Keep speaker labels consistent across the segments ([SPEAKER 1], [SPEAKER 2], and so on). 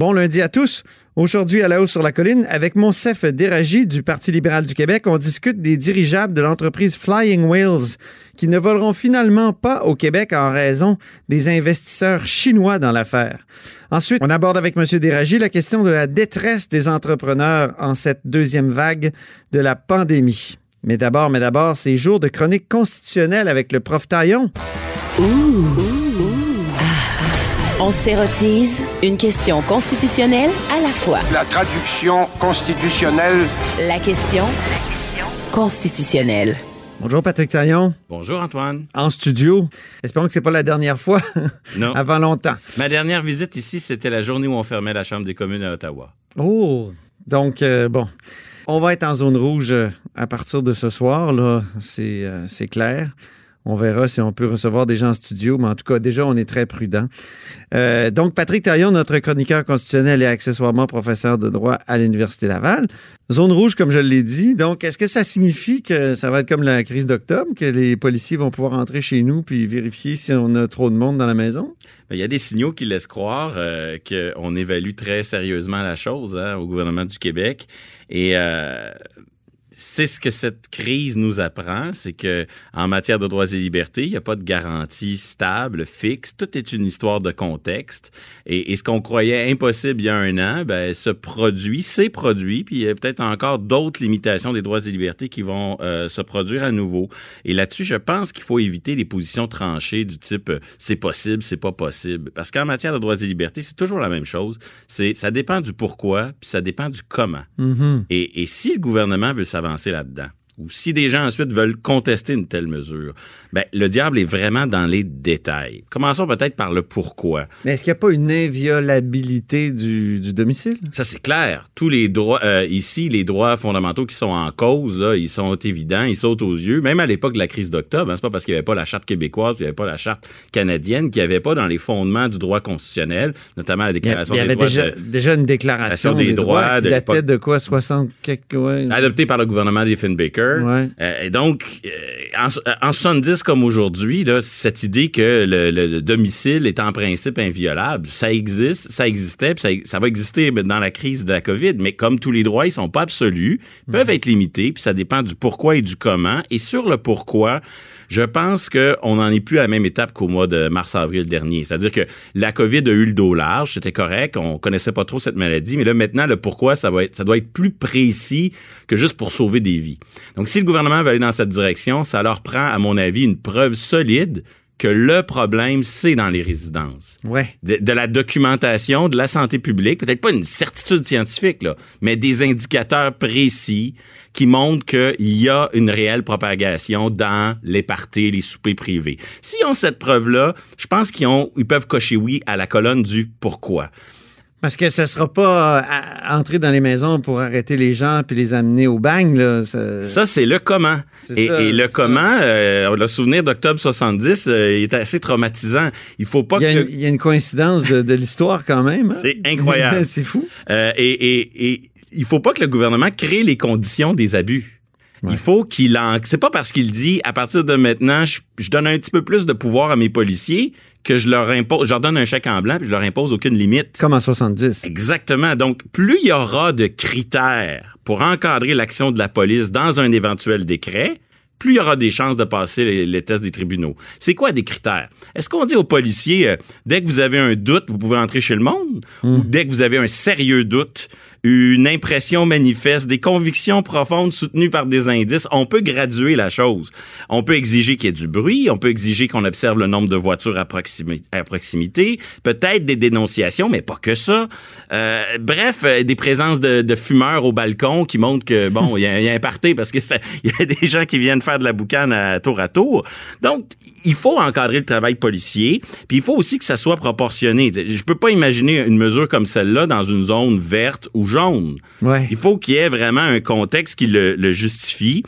[SPEAKER 1] Bon lundi à tous. Aujourd'hui, à la hausse sur la colline, avec Monsef Déragi du Parti libéral du Québec, on discute des dirigeables de l'entreprise Flying Whales qui ne voleront finalement pas au Québec en raison des investisseurs chinois dans l'affaire. Ensuite, on aborde avec M. Déragi la question de la détresse des entrepreneurs en cette deuxième vague de la pandémie. Mais d'abord, mais d'abord, ces jours de chronique constitutionnelle avec le prof Taillon.
[SPEAKER 2] On s'érotise une question constitutionnelle à la fois.
[SPEAKER 3] La traduction constitutionnelle.
[SPEAKER 2] La question constitutionnelle.
[SPEAKER 1] Bonjour Patrick Taillon,
[SPEAKER 4] Bonjour Antoine.
[SPEAKER 1] en studio. Espérons que c'est pas la dernière fois
[SPEAKER 4] Non.
[SPEAKER 1] avant longtemps.
[SPEAKER 4] Ma dernière visite ici, c'était la journée où on fermait la Chambre des communes à Ottawa.
[SPEAKER 1] Oh, donc euh, bon, on va être en zone rouge euh, à partir de ce soir là, c'est euh, c'est clair. On verra si on peut recevoir des gens en studio, mais en tout cas, déjà, on est très prudent. Euh, donc, Patrick Taillon, notre chroniqueur constitutionnel et accessoirement professeur de droit à l'Université Laval. Zone rouge, comme je l'ai dit. Donc, est-ce que ça signifie que ça va être comme la crise d'octobre, que les policiers vont pouvoir entrer chez nous puis vérifier si on a trop de monde dans la maison?
[SPEAKER 4] Ben, Il y a des signaux qui laissent croire euh, qu'on évalue très sérieusement la chose hein, au gouvernement du Québec. Et euh, c'est ce que cette crise nous apprend, c'est que en matière de droits et libertés, il n'y a pas de garantie stable, fixe. Tout est une histoire de contexte. Et, et ce qu'on croyait impossible il y a un an, ben, se produit, s'est produit, puis il y a peut-être encore d'autres limitations des droits et libertés qui vont euh, se produire à nouveau. Et là-dessus, je pense qu'il faut éviter les positions tranchées du type euh, c'est possible, c'est pas possible. Parce qu'en matière de droits et libertés, c'est toujours la même chose. C'est ça dépend du pourquoi, puis ça dépend du comment. Et, et si le gouvernement veut s'avancer là-dedans, ou si des gens ensuite veulent contester une telle mesure, ben, le diable est vraiment dans les détails. Commençons peut-être par le pourquoi.
[SPEAKER 1] Mais est-ce qu'il n'y a pas une inviolabilité du, du domicile?
[SPEAKER 4] Ça, c'est clair. Tous les droits, euh, ici, les droits fondamentaux qui sont en cause, là, ils sont évidents, ils sautent aux yeux. Même à l'époque de la crise d'octobre, hein, c'est pas parce qu'il n'y avait pas la charte québécoise, il n'y avait pas la charte canadienne, qu'il n'y avait pas dans les fondements du droit constitutionnel, notamment la
[SPEAKER 1] Il y, a-
[SPEAKER 4] déclaration
[SPEAKER 1] il y
[SPEAKER 4] des
[SPEAKER 1] avait
[SPEAKER 4] droits
[SPEAKER 1] déjà,
[SPEAKER 4] de-
[SPEAKER 1] déjà une déclaration
[SPEAKER 4] des
[SPEAKER 1] des,
[SPEAKER 4] droits
[SPEAKER 1] droits,
[SPEAKER 4] de
[SPEAKER 1] qui datait de quoi? 60 quelques... ouais.
[SPEAKER 4] adopté par le gouvernement
[SPEAKER 1] Ouais.
[SPEAKER 4] Euh, et donc, euh, en, en 70 comme aujourd'hui, cette idée que le, le- le domicile est en principe inviolable, ça existe, ça existait, puis ça, ça va exister dans la crise de la COVID. Mais comme tous les droits, ils sont pas absolus, peuvent être limités, puis ça dépend du pourquoi et du comment. Et sur le pourquoi, je pense qu'on n'en est plus à la même étape qu'au mois de mars-avril dernier. C'est-à-dire que la COVID a eu le dos large, c'était correct, on connaissait pas trop cette maladie, mais là maintenant, le pourquoi, ça, va être, ça doit être plus précis que juste pour sauver des vies. Donc si le gouvernement veut aller dans cette direction, ça leur prend, à mon avis, une preuve solide que le problème, c'est dans les résidences
[SPEAKER 1] Ouais.
[SPEAKER 4] de, de la documentation, de la santé publique, peut-être pas une certitude scientifique, là, mais des indicateurs précis qui montrent qu'il y a une réelle propagation dans les parties, les soupers privés. S'ils ont cette preuve-là, je pense qu'ils ils peuvent cocher oui à la colonne du pourquoi.
[SPEAKER 1] Parce que ça sera pas euh, à- entrer dans les maisons pour arrêter les gens puis les amener au bang, là. Ça-
[SPEAKER 4] Ça, c'est le comment. Et,
[SPEAKER 1] ça,
[SPEAKER 4] et le comment, euh, le souvenir d'octobre 70 euh, il est assez traumatisant. Il faut pas
[SPEAKER 1] il, y a
[SPEAKER 4] que...
[SPEAKER 1] une, il y a une coïncidence de, de l'histoire quand même. hein?
[SPEAKER 4] C'est incroyable.
[SPEAKER 1] c'est fou.
[SPEAKER 4] Euh, et, et, et il faut pas que le gouvernement crée les conditions des abus. Il faut qu'il en. C'est pas parce qu'il dit à partir de maintenant, je, je donne un petit peu plus de pouvoir à mes policiers que je leur impose, je leur donne un chèque en blanc puis je leur impose aucune limite.
[SPEAKER 1] Comme en 70.
[SPEAKER 4] Exactement. Donc, plus il y aura de critères pour encadrer l'action de la police dans un éventuel décret, plus il y aura des chances de passer les, les tests des tribunaux. C'est quoi des critères? Est-ce qu'on dit aux policiers, euh, dès que vous avez un doute, vous pouvez entrer chez le monde? Ou dès que vous avez un sérieux doute, une impression manifeste, des convictions profondes soutenues par des indices, on peut graduer la chose. On peut exiger qu'il y ait du bruit, on peut exiger qu'on observe le nombre de voitures à, proximi- à proximité, peut-être des dénonciations, mais pas que ça. Euh, bref, euh, des présences de, fumeurs au balcon qui montrent que, bon, il y, a- un party parce que il y a des gens qui viennent faire faire de la boucane à tour à tour. Donc, il faut encadrer le travail policier, puis il faut aussi que ça soit proportionné. Je peux pas imaginer une mesure comme celle-là dans une zone verte ou jaune.
[SPEAKER 1] Ouais.
[SPEAKER 4] Il faut qu'il y ait vraiment un contexte qui le, le justifie.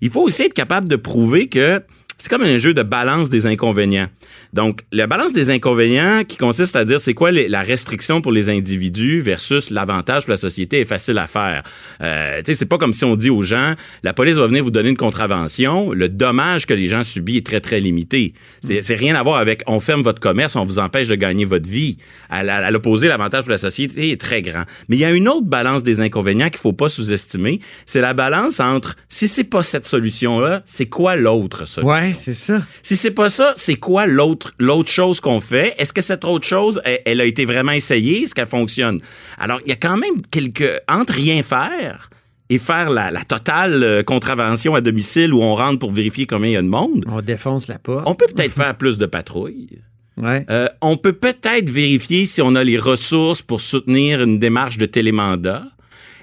[SPEAKER 4] Il faut aussi être capable de prouver que c'est comme un jeu de balance des inconvénients. Donc, la balance des inconvénients qui consiste à dire c'est quoi la restriction pour les individus versus l'avantage pour la société est facile à faire. Euh, tu sais, c'est pas comme si on dit aux gens, la police va venir vous donner une contravention, le dommage que les gens subissent est très, très limité. C'est rien à voir avec on ferme votre commerce, on vous empêche de gagner votre vie. À, l'opposé, l'avantage pour la société est très grand. Mais il y a une autre balance des inconvénients qu'il faut pas sous-estimer. C'est la balance entre si c'est pas cette solution-là, c'est quoi l'autre solution?
[SPEAKER 1] C'est ça.
[SPEAKER 4] Si c'est pas ça, c'est quoi l'autre l'autre chose qu'on fait? Est-ce que cette autre chose, elle, elle a été vraiment essayée? Est-ce qu'elle fonctionne? Alors, il y a quand même quelques entre rien faire et faire la, la totale euh, contravention à domicile où on rentre pour vérifier combien il y a de monde.
[SPEAKER 1] On défonce la porte.
[SPEAKER 4] On peut peut-être faire plus de patrouilles.
[SPEAKER 1] Ouais.
[SPEAKER 4] Euh, on peut peut-être vérifier si on a les ressources pour soutenir une démarche de télémandat.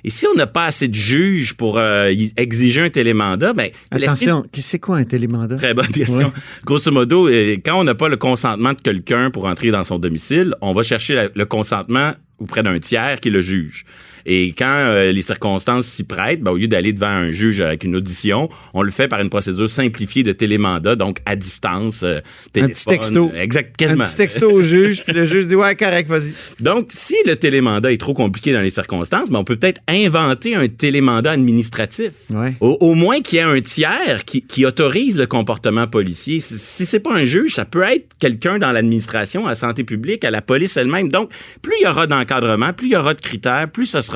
[SPEAKER 4] Et si on n'a pas assez de juges pour euh, exiger un télémandat, ben
[SPEAKER 1] Attention, c'est quoi un télémandat?
[SPEAKER 4] Très bonne question.
[SPEAKER 1] Ouais.
[SPEAKER 4] Grosso modo, euh, quand on n'a pas le consentement de quelqu'un pour entrer dans son domicile, on va chercher la- le consentement auprès d'un tiers qui le juge. Et quand euh, les circonstances s'y prêtent, ben, au lieu d'aller devant un juge avec une audition, on le fait par une procédure simplifiée de télémandat, donc à distance. euh,
[SPEAKER 1] Un petit texto.
[SPEAKER 4] Exact,
[SPEAKER 1] Un
[SPEAKER 4] quasiment.
[SPEAKER 1] petit texto au juge, puis le juge dit Ouais, correct, vas-y.
[SPEAKER 4] Donc, si le télémandat est trop compliqué dans les circonstances, ben, on peut peut-être inventer un télémandat administratif.
[SPEAKER 1] Ouais.
[SPEAKER 4] Au, au moins qu'il y ait un tiers qui, qui autorise le comportement policier. Si, si c'est pas un juge, ça peut être quelqu'un dans l'administration, à la santé publique, à la police elle-même. Donc, plus il y aura d'encadrement, plus il y aura de critères, plus ce sera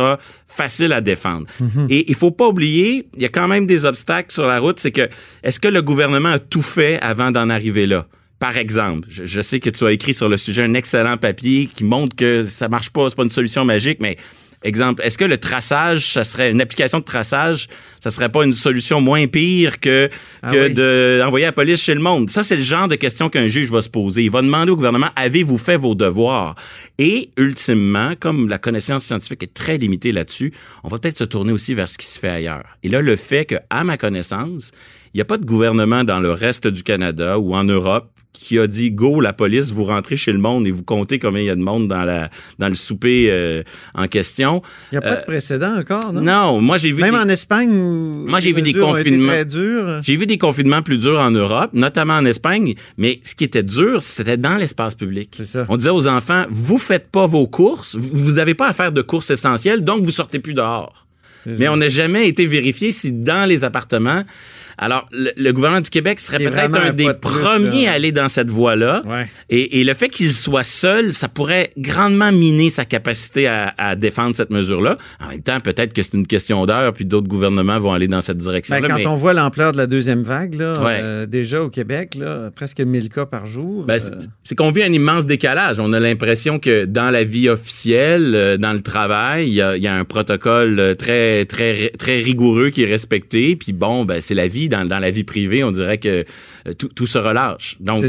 [SPEAKER 4] facile à défendre. Et il faut pas oublier, il y a quand même des obstacles sur la route. C'est que, est-ce que le gouvernement a tout fait avant d'en arriver là? Par exemple, je, je sais que tu as écrit sur le sujet un excellent papier qui montre que ça marche pas, c'est pas une solution magique, mais exemple, est-ce que le traçage, ça serait une application de traçage, ça serait pas une solution moins pire que,
[SPEAKER 1] Ah
[SPEAKER 4] que
[SPEAKER 1] oui.
[SPEAKER 4] de envoyer la police chez le monde? Ça, c'est le genre de question qu'un juge va se poser. Il va demander au gouvernement, avez-vous fait vos devoirs? Et ultimement, comme la connaissance scientifique est très limitée là-dessus, on va peut-être se tourner aussi vers ce qui se fait ailleurs. Et là, le fait que, à ma connaissance, il n'y a pas de gouvernement dans le reste du Canada ou en Europe qui a dit go la police vous rentrez chez le monde et vous comptez combien il y a de monde dans la dans le souper euh, en question.
[SPEAKER 1] Il n'y a pas
[SPEAKER 4] Euh,
[SPEAKER 1] de précédent encore, non?
[SPEAKER 4] Non, moi j'ai vu
[SPEAKER 1] Même
[SPEAKER 4] des-
[SPEAKER 1] en Espagne où
[SPEAKER 4] Moi, j'ai vu des confinements.
[SPEAKER 1] très durs.
[SPEAKER 4] j'ai vu des confinements plus durs en Europe, notamment en Espagne, mais ce qui était dur, c'était dans l'espace public.
[SPEAKER 1] C'est ça.
[SPEAKER 4] On disait aux enfants, vous faites pas vos courses, vous n'avez pas à faire de courses essentielles, donc vous sortez plus dehors. Mais on n'a jamais été vérifié si dans les appartements. Alors, le, le gouvernement du Québec serait peut-être un
[SPEAKER 1] un
[SPEAKER 4] des premiers
[SPEAKER 1] là.
[SPEAKER 4] à aller dans cette voie-là.
[SPEAKER 1] Ouais.
[SPEAKER 4] Et, et le fait qu'il soit seul, ça pourrait grandement miner sa capacité à, à défendre cette mesure-là. En même temps, peut-être que c'est une question d'heure, puis d'autres gouvernements vont aller dans cette
[SPEAKER 1] Ben,
[SPEAKER 4] direction-là.
[SPEAKER 1] quand
[SPEAKER 4] mais-
[SPEAKER 1] on voit l'ampleur de la deuxième vague, là,
[SPEAKER 4] Ouais.
[SPEAKER 1] euh, déjà au Québec, là, presque 1000 cas par jour.
[SPEAKER 4] Ben,
[SPEAKER 1] euh,
[SPEAKER 4] c'est- qu'on vit un immense décalage. On a l'impression que dans la vie officielle, euh, dans le travail, il y a, il y a un protocole très, très, très rigoureux qui est respecté. Puis bon, ben, c'est la vie. Dans, dans la vie privée, on dirait que euh, tout, tout se relâche. Donc,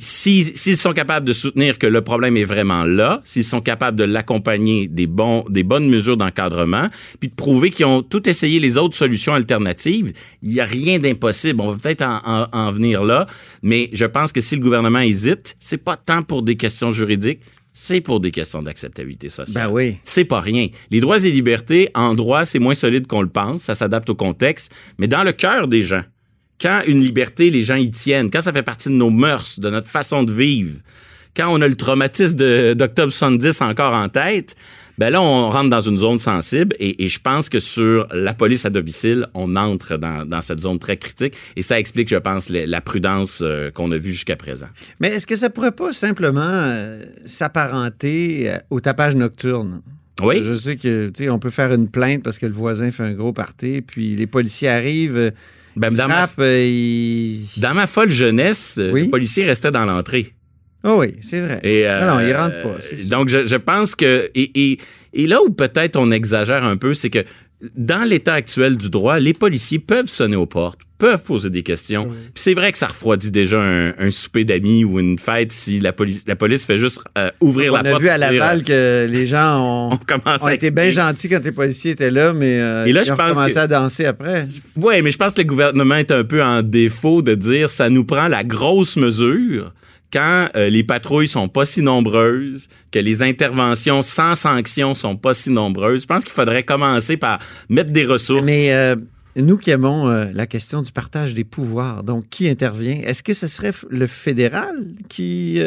[SPEAKER 4] S'ils sont capables de soutenir que le problème est vraiment là, s'ils sont capables de l'accompagner des, bons, des bonnes mesures d'encadrement, puis de prouver qu'ils ont tout essayé les autres solutions alternatives, il n'y a rien d'impossible. On va peut-être en, en- en venir là, mais je pense que si le gouvernement hésite, c'est pas tant pour des questions juridiques, c'est pour des questions d'acceptabilité sociale.
[SPEAKER 1] Ben oui.
[SPEAKER 4] C'est pas rien. Les droits et libertés, en droit, c'est moins solide qu'on le pense, ça s'adapte au contexte, mais dans le cœur des gens, quand une liberté, les gens y tiennent, quand ça fait partie de nos mœurs, de notre façon de vivre, quand on a le traumatisme de- d'octobre 70 encore en tête, ben là, on rentre dans une zone sensible et, et je pense que sur la police à domicile, on entre dans, dans cette zone très critique et ça explique, je pense, la prudence euh, qu'on a vue jusqu'à présent.
[SPEAKER 1] Mais est-ce que ça pourrait pas simplement euh, s'apparenter euh, au tapage nocturne?
[SPEAKER 4] Oui.
[SPEAKER 1] Je sais que tu sais, on peut faire une plainte parce que le voisin fait un gros party, puis les policiers arrivent,
[SPEAKER 4] Ben, dans, ma,
[SPEAKER 1] frappent, ils...
[SPEAKER 4] dans ma folle jeunesse, euh,
[SPEAKER 1] Oui.
[SPEAKER 4] le policier restait dans l'entrée.
[SPEAKER 1] Oh oui, c'est vrai.
[SPEAKER 4] Et, euh,
[SPEAKER 1] non, non, ils rentrent pas. sûr.
[SPEAKER 4] Donc, je, je pense que. Et, et, et là où peut-être on exagère un peu, c'est que dans l'état actuel du droit, les policiers peuvent sonner aux portes, peuvent poser des questions. Puis c'est vrai que ça refroidit déjà un, un souper d'amis ou une fête si la police, la police fait juste euh, ouvrir
[SPEAKER 1] On
[SPEAKER 4] la
[SPEAKER 1] a
[SPEAKER 4] porte.
[SPEAKER 1] vu à
[SPEAKER 4] et dire,
[SPEAKER 1] Laval que les gens ont,
[SPEAKER 4] on
[SPEAKER 1] ont
[SPEAKER 4] à
[SPEAKER 1] été bien gentils quand les policiers étaient là, mais euh,
[SPEAKER 4] Et là,
[SPEAKER 1] ils
[SPEAKER 4] je
[SPEAKER 1] ont
[SPEAKER 4] pense
[SPEAKER 1] commencé
[SPEAKER 4] que-
[SPEAKER 1] à danser après.
[SPEAKER 4] Oui, mais je pense que le gouvernement est un peu en défaut de dire ça nous prend la grosse mesure quand euh, les patrouilles sont pas si nombreuses, que les interventions sans sanction sont pas si nombreuses. Je pense qu'il faudrait commencer par mettre des ressources.
[SPEAKER 1] Mais euh, nous qui aimons euh, la question du partage des pouvoirs, donc qui intervient, est-ce que ce serait le fédéral qui,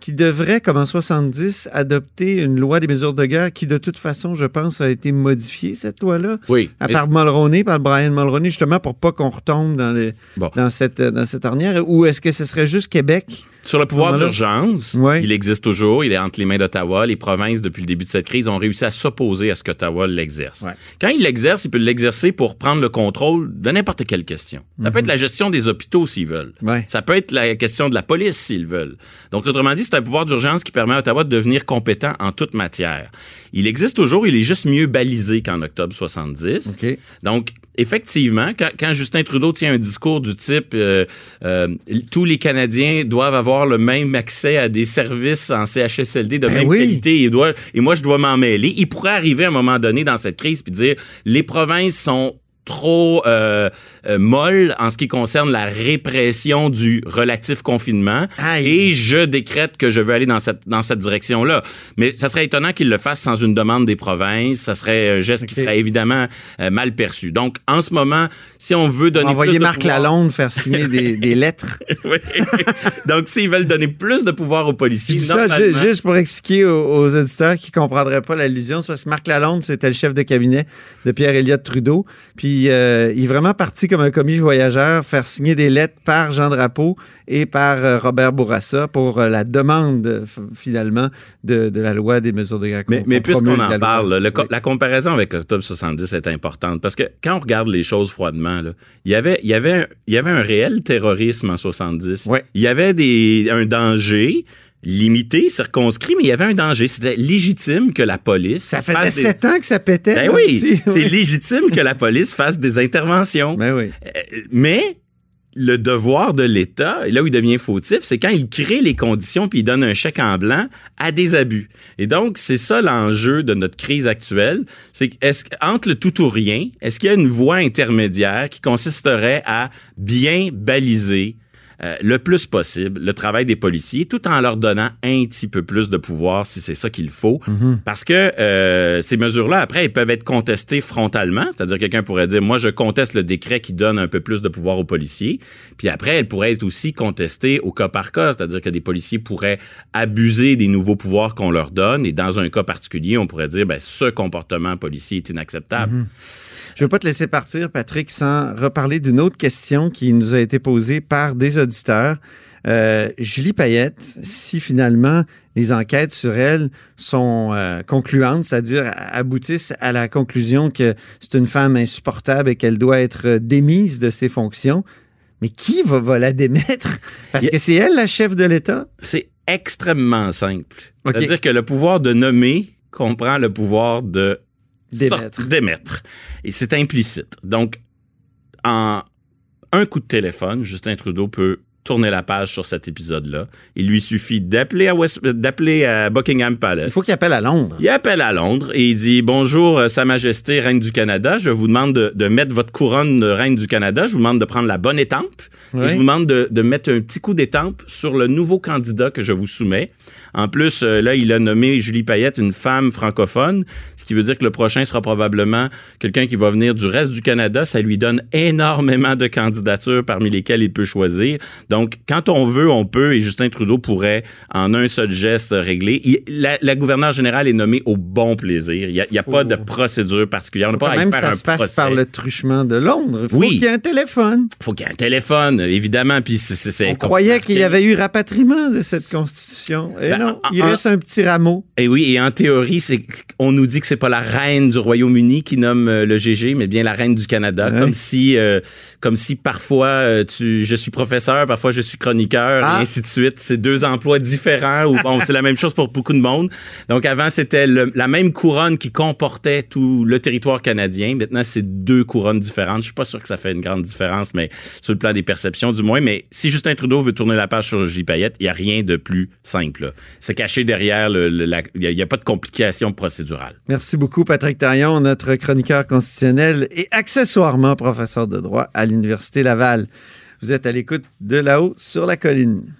[SPEAKER 1] qui devrait, comme en 70, adopter une loi des mesures de guerre qui, de toute façon, je pense, a été modifiée, cette loi-là?
[SPEAKER 4] Oui.
[SPEAKER 1] À part Mulroney, par Brian Mulroney, justement, pour pas qu'on retombe dans, les,
[SPEAKER 4] Bon.
[SPEAKER 1] dans, cette, dans cette ornière? Ou est-ce que ce serait juste Québec?
[SPEAKER 4] Sur le pouvoir d'urgence,
[SPEAKER 1] Ouais.
[SPEAKER 4] il existe toujours, il est entre les mains d'Ottawa. Les provinces, depuis le début de cette crise, ont réussi à s'opposer à ce qu'Ottawa l'exerce.
[SPEAKER 1] Ouais.
[SPEAKER 4] Quand il l'exerce, il peut l'exercer pour prendre le contrôle de n'importe quelle question. Ça peut être la gestion des hôpitaux s'ils veulent.
[SPEAKER 1] Mhm. Ouais.
[SPEAKER 4] Ça peut être la question de la police s'ils veulent. Donc, autrement dit, c'est un pouvoir d'urgence qui permet à Ottawa de devenir compétent en toute matière. Il existe toujours, il est juste mieux balisé qu'en octobre 70.
[SPEAKER 1] OK.
[SPEAKER 4] Donc, effectivement, quand, quand Justin Trudeau tient un discours du type euh, euh, tous les Canadiens doivent avoir le même accès à des services en CHSLD de
[SPEAKER 1] Ben
[SPEAKER 4] même
[SPEAKER 1] oui.
[SPEAKER 4] qualité et, doit- et moi, je dois m'en mêler, il pourrait arriver à un moment donné dans cette crise puis dire les provinces sont trop euh, euh, molles en ce qui concerne la répression du relatif confinement
[SPEAKER 1] Aïe.
[SPEAKER 4] et je décrète que je veux aller dans cette dans cette direction-là. Mais ça serait étonnant qu'il le fasse sans une demande des provinces. Ça serait un geste qui serait évidemment euh, mal perçu. Donc, en ce moment, si on veut donner
[SPEAKER 1] Envoyer
[SPEAKER 4] plus de
[SPEAKER 1] Marc
[SPEAKER 4] pouvoir-
[SPEAKER 1] Lalonde faire signer des, des lettres.
[SPEAKER 4] Oui. Donc, s'ils veulent donner plus de pouvoir aux
[SPEAKER 1] Je
[SPEAKER 4] policiers,
[SPEAKER 1] dis ça ju-
[SPEAKER 4] normalement-
[SPEAKER 1] juste pour expliquer aux, aux auditeurs qui ne comprendraient pas l'allusion. C'est parce que Marc Lalonde, c'était le chef de cabinet de Pierre Elliott Trudeau. Puis euh, il est vraiment parti comme un commis voyageur faire signer des lettres par Jean Drapeau et par euh, Robert Bourassa pour euh, la demande, finalement, de, de la loi des mesures de guerre.
[SPEAKER 4] Mais, mais
[SPEAKER 1] qu'on
[SPEAKER 4] puisqu'on en parle, le
[SPEAKER 1] Oui.
[SPEAKER 4] la comparaison avec Octobre 70 est importante parce que quand on regarde les choses froidement, là, il y avait, il y avait, un- il y avait un réel terrorisme en 70.
[SPEAKER 1] Ouais.
[SPEAKER 4] Il y avait des, un danger limité, circonscrit, mais il y avait un danger. C'était légitime que la police.
[SPEAKER 1] Ça faisait
[SPEAKER 4] fasse des-
[SPEAKER 1] sept ans que ça pétait.
[SPEAKER 4] Ben oui, c'est légitime que la police fasse des interventions.
[SPEAKER 1] Ben oui.
[SPEAKER 4] Euh, Mais le devoir de l'État, là où il devient fautif, c'est quand il crée les conditions puis il donne un chèque en blanc à des abus. Et donc, c'est ça l'enjeu de notre crise actuelle. C'est est-ce entre le tout ou rien, est-ce qu'il y a une voie intermédiaire qui consisterait à bien baliser euh, le plus possible le travail des policiers, tout en leur donnant un petit peu plus de pouvoir si c'est ça qu'il faut. Parce que euh, ces mesures-là, après, elles peuvent être contestées frontalement. C'est-à-dire quelqu'un pourrait dire, moi, je conteste le décret qui donne un peu plus de pouvoir aux policiers. Puis après, elles pourraient être aussi contestées au cas par cas. C'est-à-dire que des policiers pourraient abuser des nouveaux pouvoirs qu'on leur donne. Et dans un cas particulier, on pourrait dire, ben, ce comportement policier est inacceptable.
[SPEAKER 1] Je ne veux pas te laisser partir, Patrick, sans reparler d'une autre question qui nous a été posée par des auditeurs. Euh, Julie Payette, si finalement les enquêtes sur elle sont euh, concluantes, c'est-à-dire aboutissent à la conclusion que c'est une femme insupportable et qu'elle doit être démise de ses fonctions, mais qui va, va la démettre? Parce que c'est elle la chef de l'État?
[SPEAKER 4] C'est extrêmement simple. C'est-à-dire que le pouvoir de nommer comprend le pouvoir de
[SPEAKER 1] Démettre.
[SPEAKER 4] démettre. Et c'est implicite. Donc, en un coup de téléphone, Justin Trudeau peut tourner la page sur cet épisode-là. Il lui suffit d'appeler à, West- d'appeler à Buckingham Palace.
[SPEAKER 1] Il faut qu'il appelle à Londres.
[SPEAKER 4] Il appelle à Londres et il dit Bonjour, euh, Sa Majesté, Reine du Canada. Je vous demande de, de mettre votre couronne de Reine du Canada. Je vous demande de prendre la bonne étampe.
[SPEAKER 1] Oui.
[SPEAKER 4] Et je vous demande de, de mettre un petit coup d'étampe sur le nouveau candidat que je vous soumets. En plus, euh, là, il a nommé Julie Payette une femme francophone, ce qui veut dire que le prochain sera probablement quelqu'un qui va venir du reste du Canada. Ça lui donne énormément de candidatures parmi lesquelles il peut choisir. Donc, quand on veut, on peut, et Justin Trudeau pourrait, en un seul geste, régler. Il- la, la gouverneure générale est nommée au bon plaisir. Il n'y a, il y a pas de procédure particulière. On n'a pas à
[SPEAKER 1] même,
[SPEAKER 4] faire
[SPEAKER 1] ça
[SPEAKER 4] un
[SPEAKER 1] se passe
[SPEAKER 4] procès.
[SPEAKER 1] par le truchement de Londres. Il faut
[SPEAKER 4] Oui.
[SPEAKER 1] qu'il y ait un téléphone.
[SPEAKER 4] faut qu'il y ait un téléphone, évidemment. Puis c'est,
[SPEAKER 1] On croyait qu'il y avait eu rapatriement de cette constitution. Et
[SPEAKER 4] Ben,
[SPEAKER 1] non, il
[SPEAKER 4] en-
[SPEAKER 1] reste un petit rameau.
[SPEAKER 4] Et oui, et en théorie, c'est on nous dit que c'est pas la reine du Royaume-Uni qui nomme euh, le GG, mais bien la reine du Canada,
[SPEAKER 1] Ouais.
[SPEAKER 4] comme si, euh, comme si parfois euh, tu, je suis professeur, parfois parfois je suis chroniqueur
[SPEAKER 1] Ah.
[SPEAKER 4] et ainsi de suite. C'est deux emplois différents ou bon, c'est la même chose pour beaucoup de monde. Donc avant, c'était la même couronne qui comportait tout le territoire canadien. Maintenant, c'est deux couronnes différentes. Je suis pas sûr que ça fait une grande différence, mais sur le plan des perceptions du moins. Mais si Justin Trudeau veut tourner la page sur J. Payette, il y a rien de plus simple. C'est caché derrière le, il y a- il y a pas de complications procédurales.
[SPEAKER 1] Merci beaucoup, Patrick Taillon, notre chroniqueur constitutionnel et accessoirement professeur de droit à l'Université Laval. Vous êtes à l'écoute de là-haut sur la colline.